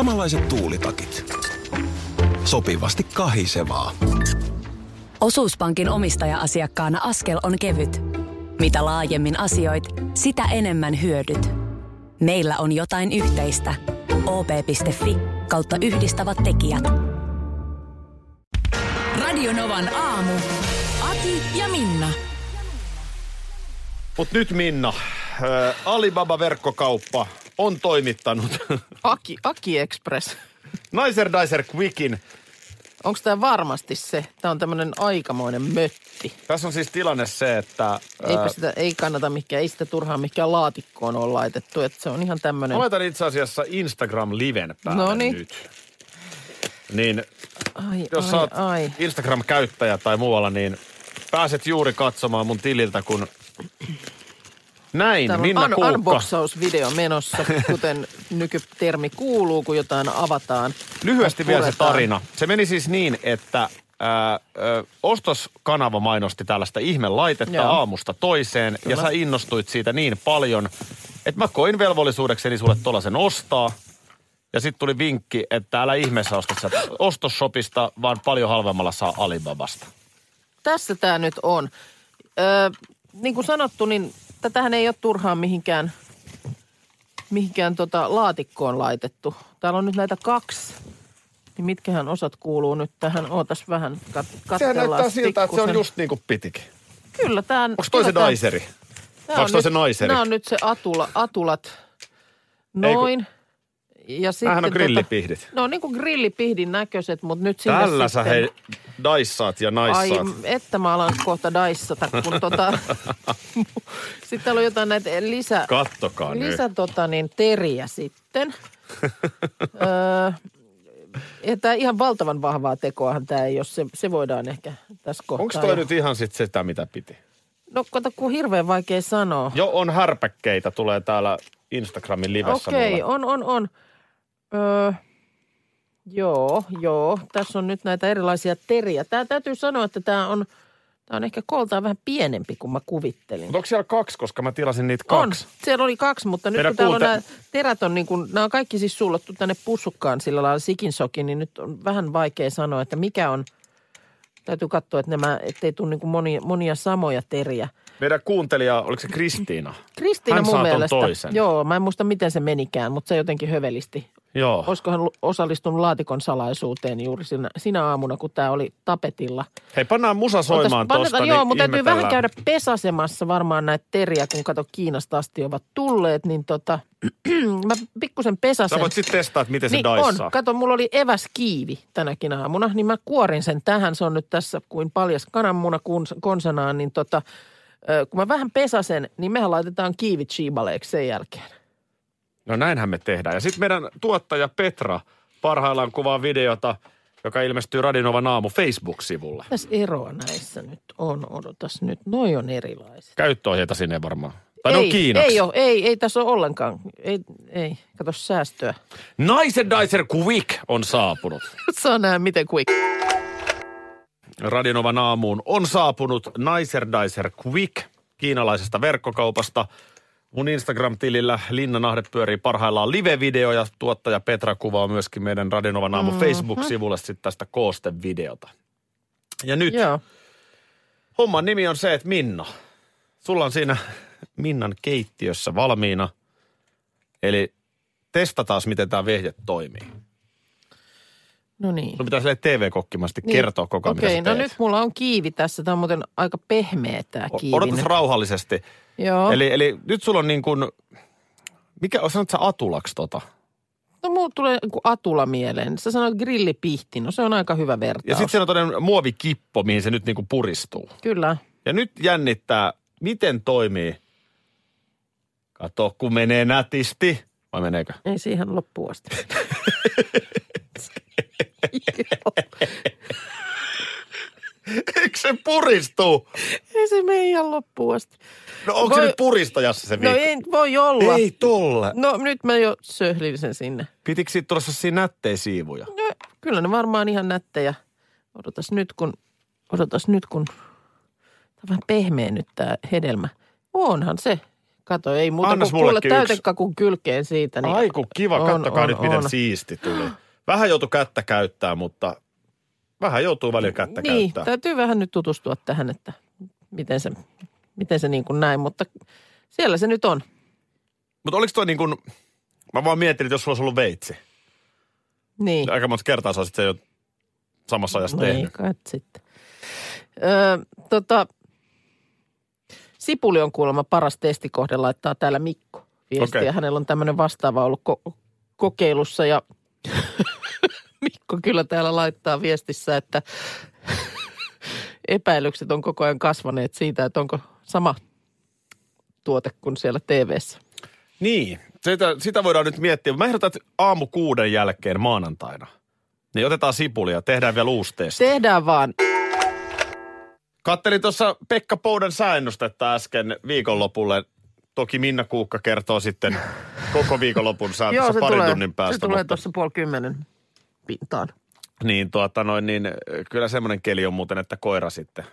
Samanlaiset tuulitakit. Sopivasti kahisevaa. Osuuspankin omistaja-asiakkaana askel on kevyt. Mitä laajemmin asioit, sitä enemmän hyödyt. Meillä on jotain yhteistä. op.fi kautta yhdistävät tekijät. Radionovan aamu. Ati ja Minna. Mutta nyt Minna, äh, Alibaba-verkkokauppa on toimittanut Aki, Aki Express. Nicer Dicer Quickin. Onko tämä varmasti se? Tämä on tämmöinen aikamoinen mötti. Tässä on siis tilanne se, että... Eipä ää, sitä, ei kannata mikään, ei sitä turhaan mikään laatikkoon ole laitettu. Että se on ihan tämmöinen... Mä laitan itse asiassa Instagram-liven päälle Noniin. nyt. Niin Ai, jos ai, sä oot ai. Instagram-käyttäjä tai muualla, niin pääset juuri katsomaan mun tililtä, kun näin Täällä Minna on un- Kuukka. unboxaus-video menossa, kuten nykytermi kuuluu, kun jotain avataan. Lyhyesti vielä se tarina. Se meni siis niin, että ää, ää, ostoskanava mainosti tällaista ihmelaitetta Joo. aamusta toiseen, ja Kyllä. sä innostuit siitä niin paljon, että mä koin velvollisuudekseni sulle tollasen ostaa. Ja sitten tuli vinkki, että älä ihmeessä osta sieltä ostoshopista, vaan paljon halvemmalla saa Alibabasta. Tässä tämä nyt on. Öö, niin kuin sanottu, niin tätähän ei ole turhaan mihinkään, mihinkään tota laatikkoon laitettu. Täällä on nyt näitä kaksi. Niin mitkähän osat kuuluu nyt tähän? Ootas vähän, kat- katsellaan näyttää siltä, että se on just niin kuin pitikin. Kyllä, tämä Onko toi se naiseri? Onko toi se naiseri? Nämä on nyt se atula, atulat Ei kun- noin. Ja sitten Nämähän on tota- grillipihdit. No niin kuin grillipihdin näköiset, mutta nyt sinne Tällä sä sitten... hei daissaat ja Ai, naissaat. että mä alan kohta daissata, kun tota... sitten täällä on jotain näitä lisä... Kattokaa nyt. lisä tota niin, teriä sitten. öö, ja tää ihan valtavan vahvaa tekoahan tämä ei ole. Se, se voidaan ehkä tässä kohtaa. Onko toi jo- nyt ihan sit sitä, mitä piti? No kato, kun hirveän vaikea sanoa. Jo on härpäkkeitä, tulee täällä Instagramin livessä Okei, mulle. on, on, on. Öö, joo, joo. Tässä on nyt näitä erilaisia teriä. Tämä täytyy sanoa, että tämä on, tää on ehkä kooltaan vähän pienempi kuin mä kuvittelin. Mutta onko siellä kaksi, koska mä tilasin niitä On, kaksi? siellä oli kaksi, mutta nyt Meidän kun täällä on nämä terät on niin kuin, nämä on kaikki siis sullottu tänne pussukkaan sillä lailla sikinsokin, niin nyt on vähän vaikea sanoa, että mikä on, täytyy katsoa, että nämä, ettei tule niin kuin monia, monia samoja teriä. Meidän kuuntelija, oliko se Kristiina? Kristiina Hän mun mielestä. toisen. Joo, mä en muista miten se menikään, mutta se jotenkin hövelisti. Joo. Olisiko hän osallistunut laatikon salaisuuteen juuri sinä, sinä aamuna, kun tämä oli tapetilla. Hei, pannaan musa soimaan tosta, pannetaan- niin Joo, mutta täytyy vähän käydä pesasemassa varmaan näitä teriä, kun kato Kiinasta asti ovat tulleet, niin tota, mä pikkusen pesasen. Sä voit sitten testaa, että miten se niin daissaa. on. Kato, mulla oli eväskiivi tänäkin aamuna, niin mä kuorin sen tähän. Se on nyt tässä kuin paljas kananmuna kons- konsanaan, niin tota, kun mä vähän pesasen, niin mehän laitetaan kiivi chiibaleeksi sen jälkeen. No näinhän me tehdään. Ja sitten meidän tuottaja Petra parhaillaan kuvaa videota, joka ilmestyy Radinovan aamu Facebook-sivulle. Tässä eroa näissä nyt on, odotas nyt. Noi on erilaiset. Käyttöohjeita sinne varmaan. Tai ne ei, on kiinaksi. Ei ole, ei, ei tässä ole ollenkaan. Ei, ei. kato säästöä. Nicer Dicer Quick on saapunut. Saa nähdä miten quick. Radinovan aamuun on saapunut Nicer Dicer Quick kiinalaisesta verkkokaupasta. Mun Instagram-tilillä Linna Nahde pyörii parhaillaan live-video ja tuottaja Petra kuvaa myöskin meidän Radinovan aamu Mhm. Facebook-sivulle sitten tästä koostevideota. Ja nyt Joo. homman nimi on se, että Minna, sulla on siinä Minnan keittiössä valmiina. Eli testataan, miten tämä vehje toimii. No niin. Sun pitää sille TV-kokkimasti Niin. kertoa koko ajan, Okei, mitä no nyt mulla on kiivi tässä. Tämä on muuten aika pehmeä tämä kiivi. Odotas rauhallisesti. Joo. Eli, eli nyt sulla on niin kuin, mikä, sanot sä atulaksi tota? No mulla tulee joku atula mieleen. Sä sanoit grillipihti. No se on aika hyvä vertaus. Ja sitten siellä on toinen muovikippo, mihin se nyt niin kuin puristuu. Kyllä. Ja nyt jännittää, miten toimii. Kato, kun menee nätisti. Vai meneekö? Ei siihen loppuun asti. Eikö se puristu? Ei se mene ihan loppuun asti. No onko se Voi- nyt puristajassa se No viikko? ei voi olla. ei tolle. No nyt mä jo söhlin sen sinne. Pitikö siitä tulla siinä nättejä siivuja? No, kyllä ne varmaan ihan nättejä. Odotas nyt kun, odotas nyt kun, tämä on vähän pehmeä nyt tämä hedelmä. Onhan se. Kato, ei muuta Annas kuin kuule täytekakun kylkeen siitä. Niin Ai kun kiva, on, kattokaa on, nyt miten on. siisti tuli. Vähän joutuu kättä käyttää, mutta vähän joutuu välillä kättä Niin, käyttää. täytyy vähän nyt tutustua tähän, että miten se, miten se niin kuin näin, mutta siellä se nyt on. Mutta oliko toi niin kuin, mä vaan mietin, että jos sulla olisi ollut veitsi. Niin. Aika monta kertaa sä olisit sen jo samassa ajassa No ei tehnyt. kai sitten. Öö, tota, Sipuli on kuulemma paras testikohde, laittaa täällä Mikko viestiä. Okei. Hänellä on tämmöinen vastaava ollut ko- kokeilussa ja Mikko kyllä täällä laittaa viestissä, että epäilykset on koko ajan kasvaneet siitä, että onko sama tuote kuin siellä TV-ssä. Niin, sitä, sitä voidaan nyt miettiä. Mä ehdotan, että aamu kuuden jälkeen maanantaina. Niin otetaan sipulia ja tehdään vielä uusi testi. Tehdään vaan. Kattelin tuossa Pekka Poudan säännöstetta äsken viikonlopulle. Toki Minna Kuukka kertoo sitten koko viikonlopun sään Joo, tuossa se parin tulee, tunnin päästä. se tulee tuossa puoli kymmenen pintaan. Niin, tuota noin, niin kyllä semmoinen keli on muuten, että koira sitten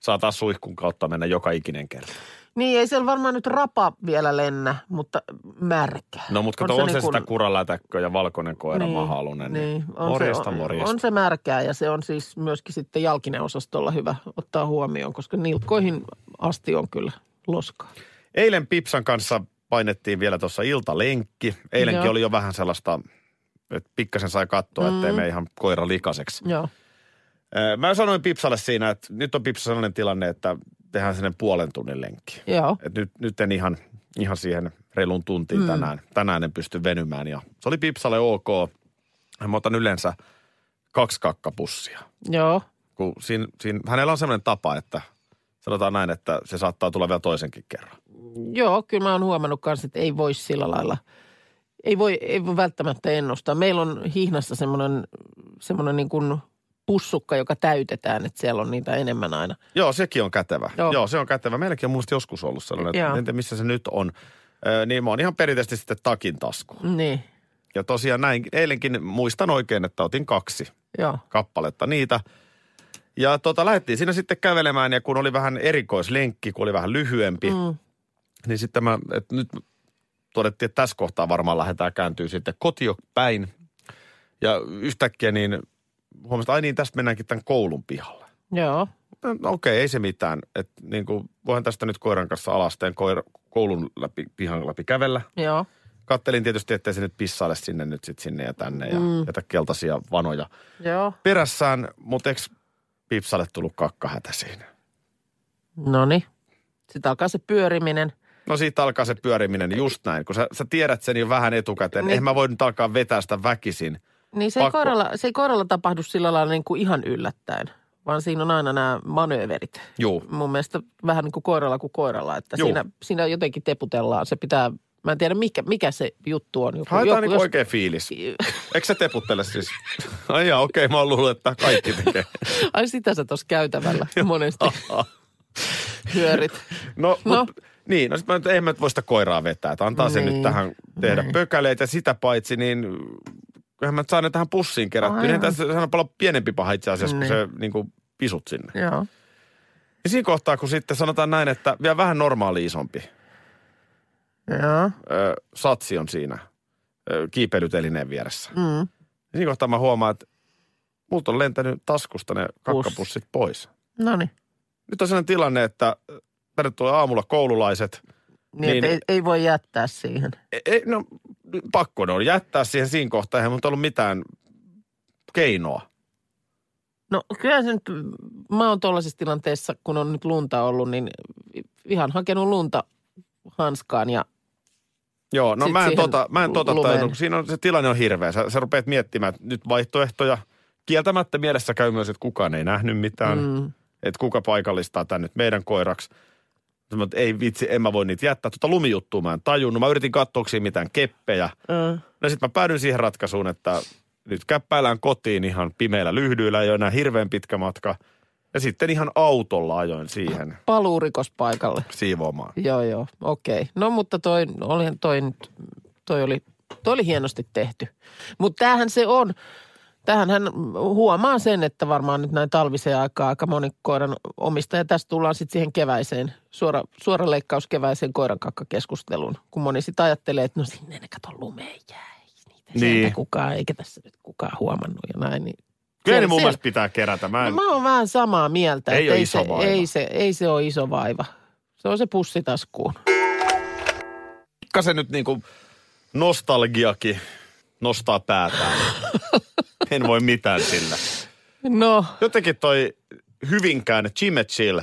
saa taas suihkun kautta mennä joka ikinen kerta. Niin, ei siellä varmaan nyt rapa vielä lennä, mutta märkä. No, mutta on, on se, niin sitä kuin- kuralätäkkö ja valkoinen koira niin, mahalunen. Niin, on morjesta, se, morjesta. On se märkää ja se on siis myöskin sitten jalkinen osastolla hyvä ottaa huomioon, koska nilkkoihin asti on kyllä loskaa. Eilen Pipsan kanssa painettiin vielä tuossa iltalenkki. Eilenkin Joo. oli jo vähän sellaista, että pikkasen sai katsoa, ettei Mm. mene ihan koira likaseksi. Joo. Mä sanoin Pipsalle siinä, että nyt on Pipsa sellainen tilanne, että tehdään sellainen puolen tunnin lenkki. Joo. Et nyt, nyt en ihan, ihan siihen reilun tuntiin mm. tänään. Tänään en pysty venymään ja se oli Pipsalle ok. Mä otan yleensä kaksi kakkapussia. Joo. Kun siinä, siinä, hänellä on sellainen tapa, että sanotaan näin, että se saattaa tulla vielä toisenkin kerran. Joo, kyllä mä oon huomannut kanssa, että ei voi sillä lailla, ei voi, ei voi välttämättä ennustaa. Meillä on hihnassa semmoinen, semmoinen niin kuin pussukka, joka täytetään, että siellä on niitä enemmän aina. Joo, sekin on kätevä. Joo, Joo. Se on kätevä. Meilläkin on muista joskus ollut sellainen, Joo. että tiedä missä se nyt on. Ö, niin mä oon ihan perinteisesti sitten takin tasku. Niin, Ja tosiaan näin, eilenkin muistan oikein, että otin kaksi joo. kappaletta niitä. Ja tota, lähdettiin siinä sitten kävelemään ja kun oli vähän erikoislenkki, kun oli vähän lyhyempi. Mm. niin sitten mä, että nyt todettiin, että tässä kohtaa varmaan lähdetään kääntyy sitten kotio päin. Ja yhtäkkiä niin huomasin, että ai niin, tästä mennäänkin tämän koulun pihalle. Joo. No, okei, ei se mitään. Et niin kuin, voihan tästä nyt koiran kanssa alasteen koira, koulun läpi, pihan läpi kävellä. Joo. Kattelin tietysti, ettei se nyt pissaile sinne nyt sit sinne ja tänne ja Mm. jätä keltaisia vanoja Joo. perässään. Mutta eikö Pipsalle tullut kakkahätä siinä? No niin. Sitten alkaa se pyöriminen. No siitä alkaa se pyöriminen just näin, kun sä, sä tiedät sen jo vähän etukäteen. Niin. Eihän mä voi nyt alkaa vetää sitä väkisin. Niin se ei, Pakko. koiralla, se ei koiralla tapahdu sillä lailla niin kuin ihan yllättäen, vaan siinä on aina nämä manööverit. Juu. Mun mielestä vähän niin kuin koiralla kuin koiralla, että Juu. siinä, siinä jotenkin teputellaan. Se pitää, mä en tiedä mikä, mikä se juttu on. Joku, Haetaan niin jos- oikea fiilis. Eikö se teputtele siis? Ai jaa, okei, mä oon luullut, että kaikki tekee. Ai sitä sä tuossa käytävällä monesti hyörit. No, No. no. Mut, niin, no sit mä nyt, eihän mä nyt voi sitä koiraa vetää, että antaa sen Niin. nyt tähän tehdä niin. pökäleitä. Sitä paitsi, niin kyllähän mä saan ne tähän pussiin kerättyä. Niin tässä on paljon pienempi paha itse asiassa, Niin. kun se niin kuin pisut sinne. Joo. Ja siinä kohtaa, kun sitten sanotaan näin, että vielä vähän normaali isompi Joo. ö, satsi on siinä ö, kiipeilytelineen vieressä. Mm. Ja siinä kohtaa mä huomaan, että multa on lentänyt taskusta ne kakkapussit pois. No niin. Nyt on sellainen tilanne, että tänne tulee aamulla koululaiset. Niin, Niin. Ei, ei voi jättää siihen. Ei, ei, no pakko ne on jättää siihen siinä kohtaa. Eihän mutta ollut mitään keinoa. No kyllä se nyt, mä oon tuollaisessa tilanteessa, kun on nyt lunta ollut, niin ihan hakenut lunta hanskaan ja Joo, no mä en tota, mä en tota tajunnut. Siinä on, se tilanne on hirveä. Sä, sä rupeat miettimään, että nyt vaihtoehtoja. Kieltämättä mielessä käy myös, että kukaan ei nähnyt mitään. mm, Että kuka paikallistaa tän nyt meidän koiraksi. Mä, että ei vitsi, en mä voi niitä jättää. Tota lumijuttua mä en tajunnut. Mä yritin katsoa, onko siinä mitään keppejä. äh, No sitten mä päädyin siihen ratkaisuun, että nyt käppäillään kotiin ihan pimeillä lyhdyillä, ei ole enää hirveän pitkä matka. Ja sitten ihan autolla ajoin siihen paluu rikospaikalle. siivoamaan. Joo, joo, okei. No mutta toi, oli, toi, toi, oli, toi oli hienosti tehty. Mutta tämähän se on, Tähän hän huomaa sen, että varmaan nyt näin talviseen aikaan aika moni koiran omistaja. Tästä tullaan sitten siihen keväiseen, suora, suora leikkaus keväiseen koiran kakkakeskusteluun. Kun moni sitten ajattelee, että no sinne ne kato lumeen jää. Ei niitä Niin. niin. kukaan, eikä tässä nyt kukaan huomannut ja näin. Niin Kyllä ne siellä- mun mielestä pitää kerätä. Mä No, en, mä oon vähän samaa mieltä. Ei että ole ei, iso se, vaiva. ei, se, ei se ole iso vaiva. Se on se pussitaskuun. pikkasen nyt niinku nostalgiakin nostaa päätään. en voi mitään sillä. No, Jotenkin toi Hyvinkään Jimmy Chill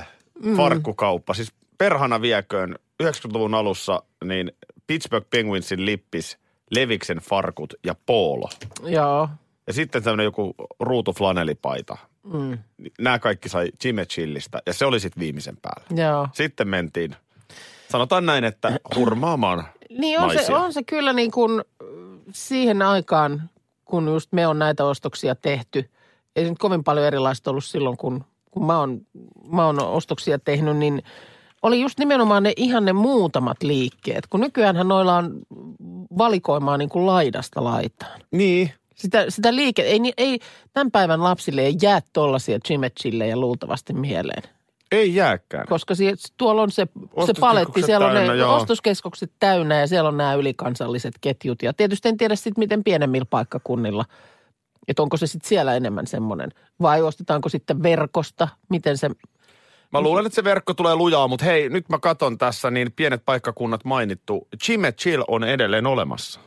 farkkukauppa, siis perhana vieköön 90-luvun alussa, niin Pittsburgh Penguinsin lippis, Leviksen farkut ja poolo. joo. Ja sitten tämmöinen joku ruutuflanelipaita. Mm, Nämä kaikki sai Jimmy Chillistä ja se oli sitten viimeisen päällä. joo. Sitten mentiin, sanotaan näin, että hurmaamaan Niin on se, on se kyllä niin kuin siihen aikaan, kun just me on näitä ostoksia tehty. Ei se nyt kovin paljon erilaista ollut silloin, kun, kun mä, oon, mä oon ostoksia tehnyt, niin oli just nimenomaan ne ihan ne muutamat liikkeet. Kun nykyäänhän noilla on valikoimaa niin kuin laidasta laitaan. Niin, Sitä, sitä liike, ei, ei, tämän päivän lapsille ei jää tollaisia ja luultavasti mieleen. Ei jääkään. Koska sie, tuolla on se, se paletti, siellä on täynnä, ne joo. ostoskeskukset täynnä ja siellä on nämä ylikansalliset ketjut. Ja tietysti en tiedä sitten, miten pienemmillä paikkakunnilla, että onko se sitten siellä enemmän semmoinen. Vai ostetaanko sitten verkosta, miten se, Mä luulen, että se verkko tulee lujaa, mutta hei, nyt mä katon tässä, niin pienet paikkakunnat mainittu. Jimmy Chill on edelleen olemassa.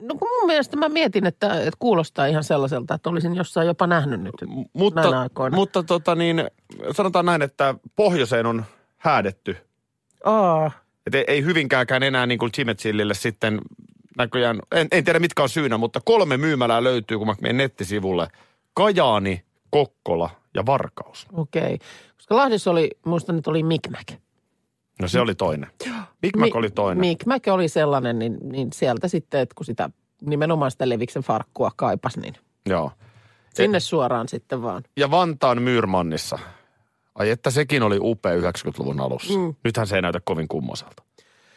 No kun mun mielestä mä mietin, että, että kuulostaa ihan sellaiselta, että olisin jossain jopa nähnyt nyt M- näinä mutta, aikoina. mutta tota niin, sanotaan näin, että pohjoiseen on häädetty. Aa, Et ei, ei hyvinkäänkään enää niin kuin sitten näköjään, en, en tiedä mitkä on syynä, mutta kolme myymälää löytyy, kun mä menen nettisivulle. Kajaani, Kokkola ja Varkaus. okei. Okay. Koska Lahdessa oli, muistan, että oli Mikmäk. No se oli toinen. Big Mac oli toinen. Mikmäk oli sellainen, niin, niin sieltä sitten, että kun sitä nimenomaan sitä Leviksen farkkua kaipas, niin Joo. sinne suoraan sitten vaan. Ja Vantaan Myyrmannissa. Ai että sekin oli upea 90-luvun alussa. Mm. Nythän se ei näytä kovin kummoselta.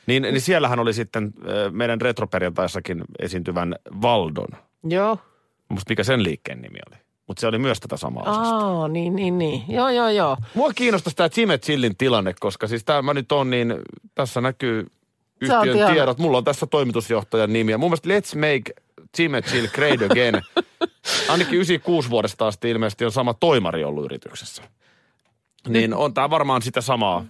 Niin, niin siellähän oli sitten meidän retroperjantaissakin esiintyvän Valdon. Joo. Musta mikä sen liikkeen nimi oli. Mutta se oli myös tätä samaa osasta. Aa, niin, niin, niin. Joo, joo, joo. Mua kiinnostaisi tämä Jimmy Chillin tilanne, koska siis tämä mä nyt on niin, tässä näkyy yhtiön ihan- tiedot. Mulla on tässä toimitusjohtajan nimi. Ja mun mielestä Let's Make Jimmy Chill Great Again. Ainakin 96 vuodesta asti ilmeisesti on sama toimari ollut yrityksessä. Niin on tämä varmaan sitä samaa.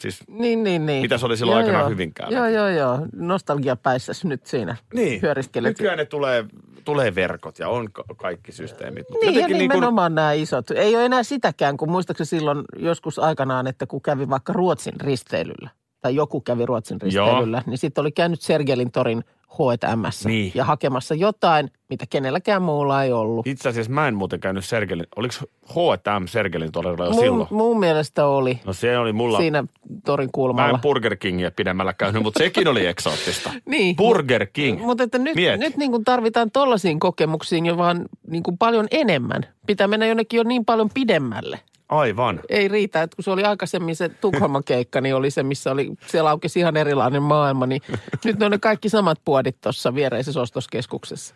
Siis Niin, niin, niin. Mitä se oli silloin Joo, aikanaan joo. Hyvinkäällä? Joo, joo, joo. Nostalgia päissäs nyt siinä. niin. Hyöriskelet. Nykyään ne tulee, tulee verkot ja on ka- kaikki systeemit. Mut Niin, ja jotenkin niin nimenomaan nämä isot. Ei ole enää sitäkään, kun muistaakseni silloin joskus aikanaan, että kun kävi vaikka Ruotsin risteilyllä, tai joku kävi Ruotsin risteilyllä, niin sitten oli käynyt Sergelin torin H&M Niin. ja hakemassa jotain, mitä kenelläkään muulla ei ollut. Itse asiassa mä en muuten käynyt Sergelin, oliko H&M Sergelin todella jo Mun, silloin? mun mielestä oli No se oli mulla, siinä torin mä kulmalla. en Burger Kingia pidemmällä käynyt, mutta sekin oli eksoottista. Niin. Burger King. Mutta että nyt, nyt niin kuin tarvitaan tollaisiin kokemuksiin jo vaan niin kuin paljon enemmän. Pitää mennä jonnekin jo niin paljon pidemmälle. Aivan. Ei riitä, että kun se oli aikaisemmin se Tukholman keikka, niin oli se, missä oli, siellä aukesi ihan erilainen maailma. Niin nyt ne on ne kaikki samat puodit tuossa viereisessä ostoskeskuksessa.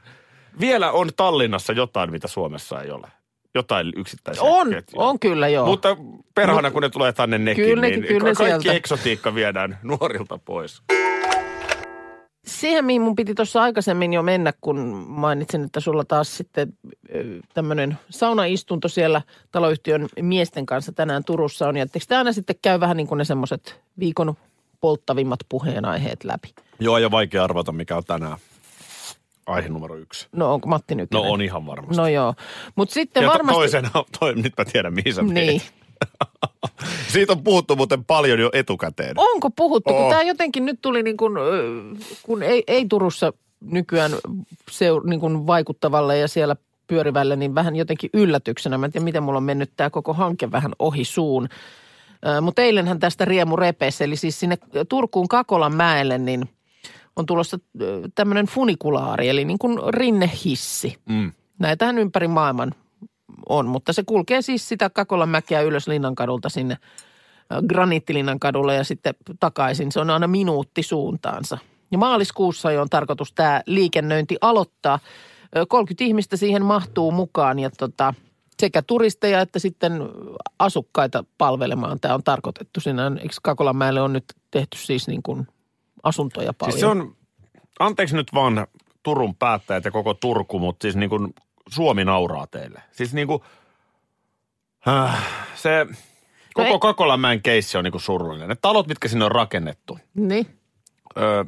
Vielä on Tallinnassa jotain, mitä Suomessa ei ole. Jotain yksittäisiä On, ketjuja. on kyllä joo. Mutta perhana, kun ne tulee tänne nekin, Kyllä ne- niin kyllä kaikki sieltä. eksotiikka viedään nuorilta pois. Siihen, mihin mun piti tuossa aikaisemmin jo mennä, kun mainitsin, että sulla taas sitten tämmöinen saunaistunto siellä taloyhtiön miesten kanssa tänään Turussa on. Ja te aina sitten käy vähän niin kuin ne semmoiset viikon polttavimmat puheenaiheet läpi? Joo, ja vaikea arvata, mikä on tänään aihe numero yksi. No onko Matti No Nykänen? on ihan varmasti. No joo. Mutta sitten ja to- varmasti... toisena, toi, nyt mä tiedän, mihin sä meet. Siitä on puhuttu muuten paljon jo etukäteen. Onko puhuttu? Kun Oo. tämä jotenkin nyt tuli niin kuin, kun ei, ei Turussa nykyään seur, niin kuin vaikuttavalle ja siellä pyörivälle, niin vähän jotenkin yllätyksenä. Mä en tiedä, miten mulla on mennyt tämä koko hanke vähän ohi suun. Mutta eilenhän tästä riemu repesi, eli siis sinne Turkuun Kakolan mäelle, niin on tulossa tämmöinen funikulaari, eli niin kuin rinnehissi. Mm. Näitähän ympäri maailman on, mutta se kulkee siis sitä Kakolan mäkeä ylös Linnankadulta sinne ö, Graniittilinnan kadulle ja sitten takaisin. Se on aina minuutti suuntaansa. Ja maaliskuussa jo on tarkoitus tämä liikennöinti aloittaa. Ö, 30 ihmistä siihen mahtuu mukaan ja tota, sekä turisteja että sitten asukkaita palvelemaan. Tämä on tarkoitettu. Siinä on, eikö Kakolanmäelle on nyt tehty siis niin kuin asuntoja paljon? Siis se on, anteeksi nyt vaan Turun päättäjät ja koko Turku, mutta siis niin kuin Suomi nauraa teille. Siis niin kuin, äh, se koko ei- Kakolanmäen keissi on niin kuin surullinen. Ne talot, mitkä sinne on rakennettu, Niin, ö,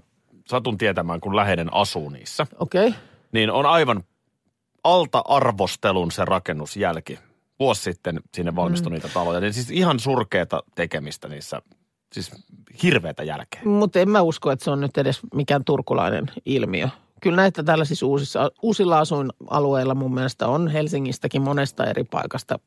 satun tietämään, kun läheinen asuu niissä, okei. Okay. niin on aivan alta-arvostelun se rakennusjälki. Vuosi sitten sinne valmistui mm. niitä taloja. Niin siis ihan surkeeta tekemistä niissä, siis hirveätä jälkeä. Mutta en mä usko, että se on nyt edes mikään turkulainen ilmiö. Kyllä näitä tällaisissa uusissa, uusilla asuinalueilla mun mielestä on Helsingistäkin monesta eri paikasta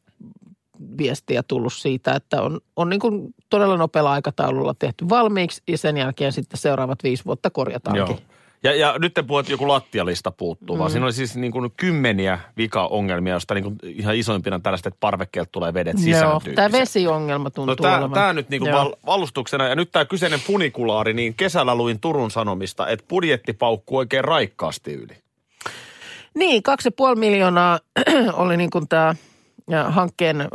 viestiä tullut siitä, että on, on niin kuin todella nopealla aikataululla tehty valmiiksi ja sen jälkeen sitten seuraavat viisi vuotta korjataankin. Joo. Ja, ja nyt te puhut, että joku lattialista puuttuu, mm. vaan siinä oli siis niin kuin kymmeniä vika-ongelmia, joista niin kuin ihan isoimpina tällaiset, että parvekkeelta tulee vedet sisään Joo, tämä vesiongelma tuntuu No tämä, olevan. tämä nyt niin kuin val, valustuksena, ja nyt tämä kyseinen funikulaari, niin kesällä luin Turun Sanomista, että budjetti paukkuu oikein raikkaasti yli. Niin, kaksi ja puoli miljoonaa oli niin kuin tämä ja hankkeen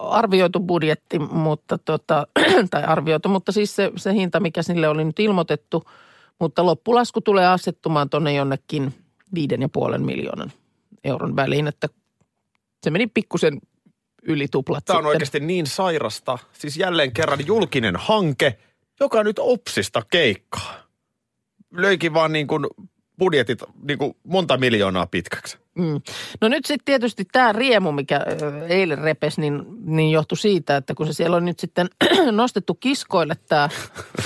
arvioitu budjetti, mutta tota, tai arvioitu, mutta siis se, se hinta, mikä sille oli nyt ilmoitettu, mutta loppulasku tulee asettumaan tuonne jonnekin viiden ja puolen miljoonan euron väliin, että se meni pikkusen yli tuplat Tämä on sitten. oikeasti niin sairasta. Siis jälleen kerran julkinen hanke, joka nyt opsista keikkaa. Löikin vaan niin kuin budjetit niin kuin monta miljoonaa pitkäksi. Mm. No nyt sitten tietysti tämä riemu, mikä eilen repes, niin, niin johtui siitä, että kun se siellä on nyt sitten nostettu kiskoille tämä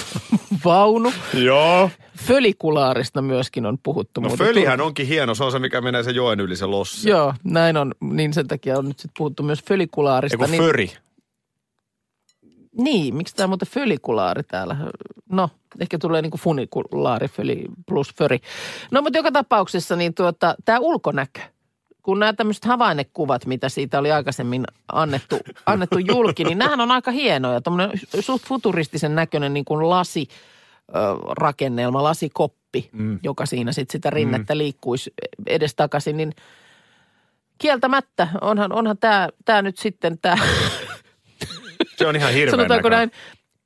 vaunu. Joo. Fölikulaarista myöskin on puhuttu. No fölihän onkin hieno, se on se, mikä menee se joen yli se lossi. Joo, näin on. Niin sen takia on nyt sitten puhuttu myös fölikulaarista. Eiku niin, föri. Niin, miksi tämä muuten fölikulaari täällä? No, ehkä tulee niin kuin funikulaari föli plus föri. No, mutta joka tapauksessa niin tuota, tämä ulkonäkö, kun nämä tämmöiset havainnekuvat, mitä siitä oli aikaisemmin annettu, annettu julki, niin nämähän on aika hienoja. Tuommoinen suht futuristisen näköinen niin kuin lasi, rakennelma, lasikoppi, mm. joka siinä sitten sitä rinnettä mm. liikkuisi edestakaisin, niin kieltämättä onhan, onhan tämä, tämä nyt sitten tämä Se on ihan hirveän sanotaanko näin,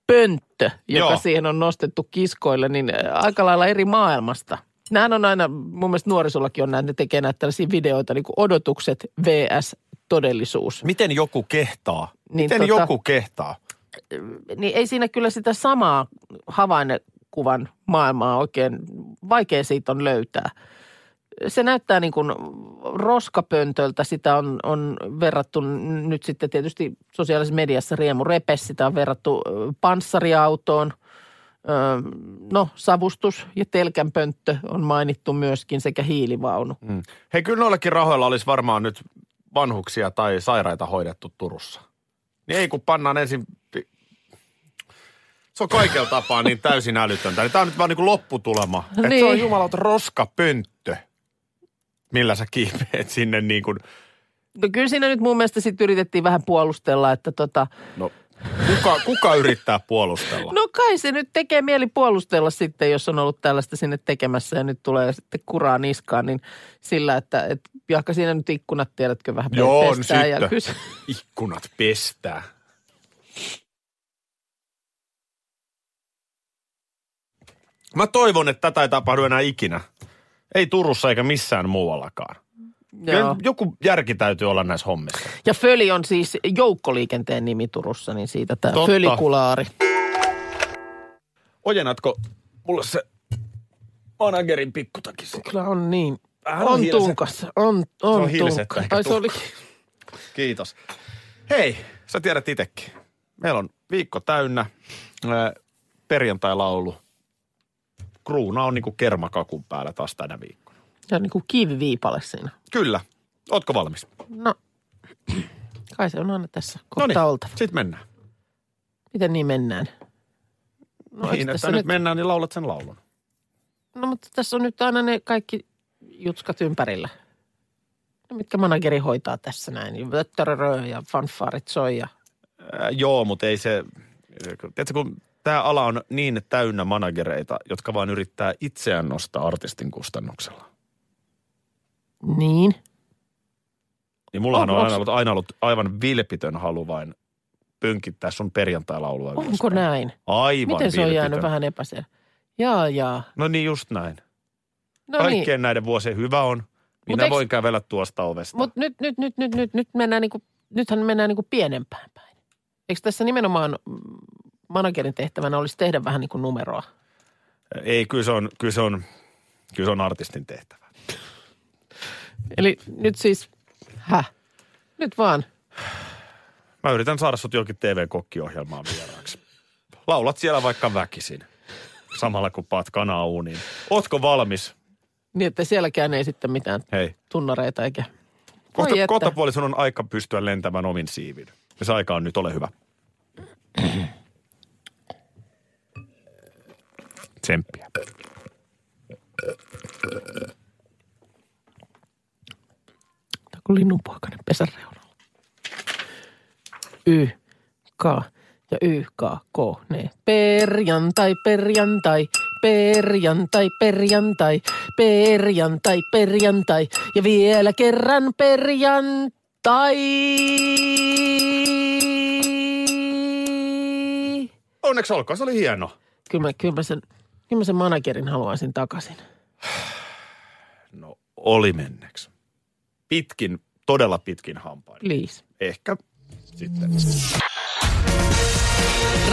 pönttö, joka Joo. siihen on nostettu kiskoille, niin aika lailla eri maailmasta. Nämähän on aina, mun mielestä nuorisollakin on näitä, ne tekee näitä tällaisia videoita, niin kuin odotukset vs. todellisuus. Miten joku kehtaa? Niin Miten tota- joku kehtaa? Niin ei siinä kyllä sitä samaa havainnekuvan maailmaa oikein, vaikea siitä on löytää. Se näyttää niin kuin roskapöntöltä, sitä on, on verrattu nyt sitten tietysti sosiaalisessa mediassa Riemu Repes, sitä on verrattu panssariautoon. No, savustus ja telkänpönttö on mainittu myöskin sekä hiilivaunu. Mm. Hei, kyllä noillekin rahoilla olisi varmaan nyt vanhuksia tai sairaita hoidettu Turussa. Niin ei kun pannaan ensin... Se on kaikella tapaa niin täysin älytöntä. Niin Tämä on nyt vaan niin kuin lopputulema. Niin. Että se on Niin. jumalauta roskapönttö, millä sä kiipeät sinne niin kuin... No kyllä siinä nyt mun mielestä sitten yritettiin vähän puolustella, että tota, No, kuka, kuka yrittää puolustella? No kai se nyt tekee mieli puolustella sitten, jos on ollut tällaista sinne tekemässä ja nyt tulee sitten kuraa niskaan, niin sillä, että et, jahka siinä nyt ikkunat tiedätkö vähän Joo, no pestää ja sitten. kyllä se- Ikkunat pestää. Mä toivon, että tätä ei tapahdu enää ikinä. Ei Turussa eikä missään muuallakaan. Joo. joku järki täytyy olla näissä hommissa. Ja Föli on siis joukkoliikenteen nimi Turussa, niin siitä tämä Totta. Fölikulaari. Ojennatko mulle se managerin pikkutakki? Kyllä on niin. Vähän on on hiiliset- tunkassa. On, on, Se on tunkka. ehkä Ai se oli, Kiitos. Hei, sä tiedät itsekin. Meillä on viikko täynnä. Perjantai-laulu. Kruuna on niinku kermakakun päällä taas tänä viikkona. se on niin kuin kiviviipale siinä. Kyllä. Ootko valmis? No, kai se on aina tässä kohta Noniin, oltava. sit mennään. Miten niin mennään? No, niin, että nyt mennään, niin laulat sen laulun. No mutta tässä on nyt aina ne kaikki jutskat ympärillä. No, mitkä manageri hoitaa tässä näin. Niin Vöttörörö ja fanfaarit soi ja... Ää, joo, mutta ei se... Tiedätkö, kun tämä ala on niin täynnä managereita, jotka vaan yrittää itseään nostaa artistin kustannuksella. Niin. Niin mullahan On- on aina ollut, aina ollut aivan vilpitön halu vain pönkittää sun perjantai-laulua. Onko ylöspäin. näin? Aivan Miten se on jäänyt vähän epäselvä? Jaa, jaa. No niin, just näin. No Kaikkien niin. näiden vuosien hyvä on. Minä eiks- voin kävellä tuosta ovesta. Mutta nyt, nyt, nyt, nyt, nyt, nyt mennään niinku, nythän mennään niinku pienempään päin. Eikö tässä nimenomaan mm, managerin tehtävänä olisi tehdä vähän niin kuin numeroa? Ei, kyllä se on, kyllä se on, kyllä se on artistin tehtävä. Eli nyt siis, häh? Nyt vaan. Mä yritän saada sut jokin TV-kokkiohjelmaan vieraaksi. Laulat siellä vaikka väkisin. Samalla kun paat kanaa uuniin. Ootko valmis? Niin, että sielläkään ei sitten mitään Hei. tunnareita eikä... Kohta, kohta puoli sun on aika pystyä lentämään omin siivin. Ja se aika on nyt, ole hyvä. Tsemppiä. Tämä kuin linnunpoikainen pesän reunalla. Y, K ja Y, K, K, ne. Perjantai, perjantai, perjantai, perjantai, perjantai, perjantai ja vielä kerran perjantai. Onneksi olkoon, se oli hieno. Kyllä mä, kyllä mä sen, kyllä mä sen managerin haluaisin takaisin. No, oli menneeksi. Pitkin, todella pitkin hampain. Please. Ehkä sitten.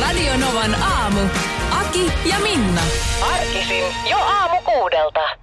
Radio Novan aamu. Aki ja Minna. Arkisin jo aamu kuudelta.